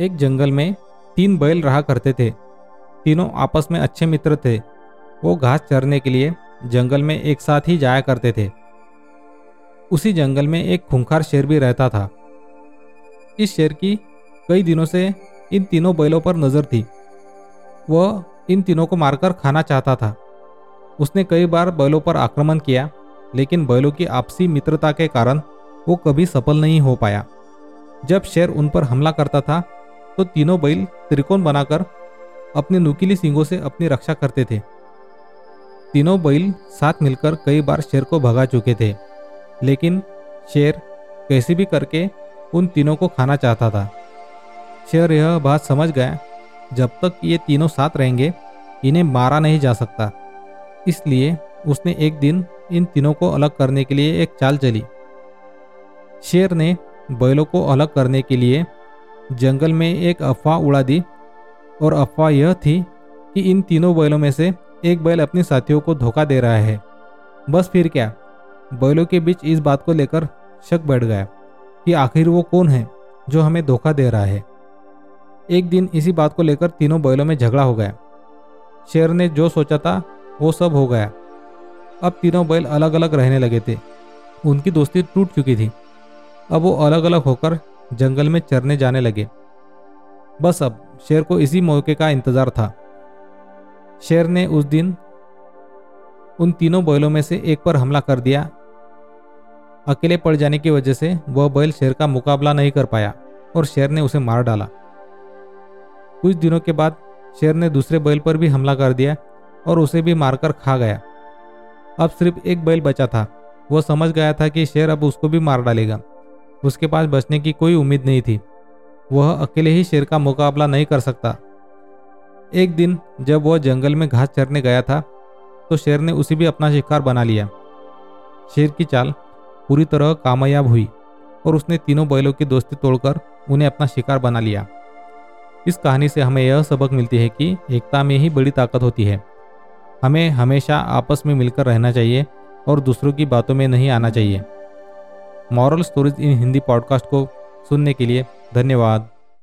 एक जंगल में तीन बैल रहा करते थे। तीनों आपस में अच्छे मित्र थे। वो घास चरने के लिए जंगल में एक साथ ही जाया करते थे। उसी जंगल में एक खूंखार शेर भी रहता था। इस शेर की कई दिनों से इन तीनों बैलों पर नज़र थी। वह इन तीनों को मारकर खाना चाहता था। उसने कई बार बैलों पर आक्रमण किया, लेकिन बैलों की आपसी मित्रता के कारण वो कभी सफल नहीं हो पाया। जब शेर उन पर हमला करता था तो तीनों बैल त्रिकोण बनाकर अपने नुकीली सींगों से अपनी रक्षा करते थे। तीनों बैल साथ मिलकर कई बार शेर को भगा चुके थे, लेकिन शेर कैसे भी करके उन तीनों को खाना चाहता था। शेर यह बात समझ गया, जब तक ये तीनों साथ रहेंगे, इन्हें मारा नहीं जा सकता। इसलिए उसने एक दिन इन तीनों को अलग करने के लिए एक चाल चली। शेर ने बैलों को अलग करने के लिए जंगल में एक अफवाह उड़ा दी और अफवाह यह थी कि इन तीनों बैलों में से एक बैल अपने साथियों को धोखा दे रहा है। बस फिर क्या? बैलों के बीच इस बात को लेकर शक बैठ गया कि आखिर वो कौन है जो हमें धोखा दे रहा है। एक दिन इसी बात को लेकर तीनों बैलों में झगड़ा हो गया। शेर ने जो सोचा था वो सब हो गया। अब तीनों बैल अलग अलग रहने लगे थे। उनकी दोस्ती टूट चुकी थी। अब वो अलग अलग होकर जंगल में चरने जाने लगे। बस अब शेर को इसी मौके का इंतज़ार था। शेर ने उस दिन उन तीनों बैलों में से एक पर हमला कर दिया। अकेले पड़ जाने की वजह से वह बैल शेर का मुकाबला नहीं कर पाया और शेर ने उसे मार डाला। कुछ दिनों के बाद शेर ने दूसरे बैल पर भी हमला कर दिया और उसे भी मारकर खा गया। अब सिर्फ़ एक बैल बचा था। वह समझ गया था कि शेर अब उसको भी मार डालेगा। उसके पास बचने की कोई उम्मीद नहीं थी। वह अकेले ही शेर का मुकाबला नहीं कर सकता। एक दिन जब वह जंगल में घास चरने गया था तो शेर ने उसे भी अपना शिकार बना लिया। शेर की चाल पूरी तरह कामयाब हुई और उसने तीनों बैलों की दोस्ती तोड़कर उन्हें अपना शिकार बना लिया। इस कहानी से हमें यह सबक मिलती है कि एकता में ही बड़ी ताकत होती है। हमें हमेशा आपस में मिलकर रहना चाहिए और दूसरों की बातों में नहीं आना चाहिए। Moral stories in Hindi podcast को सुनने के लिए धन्यवाद।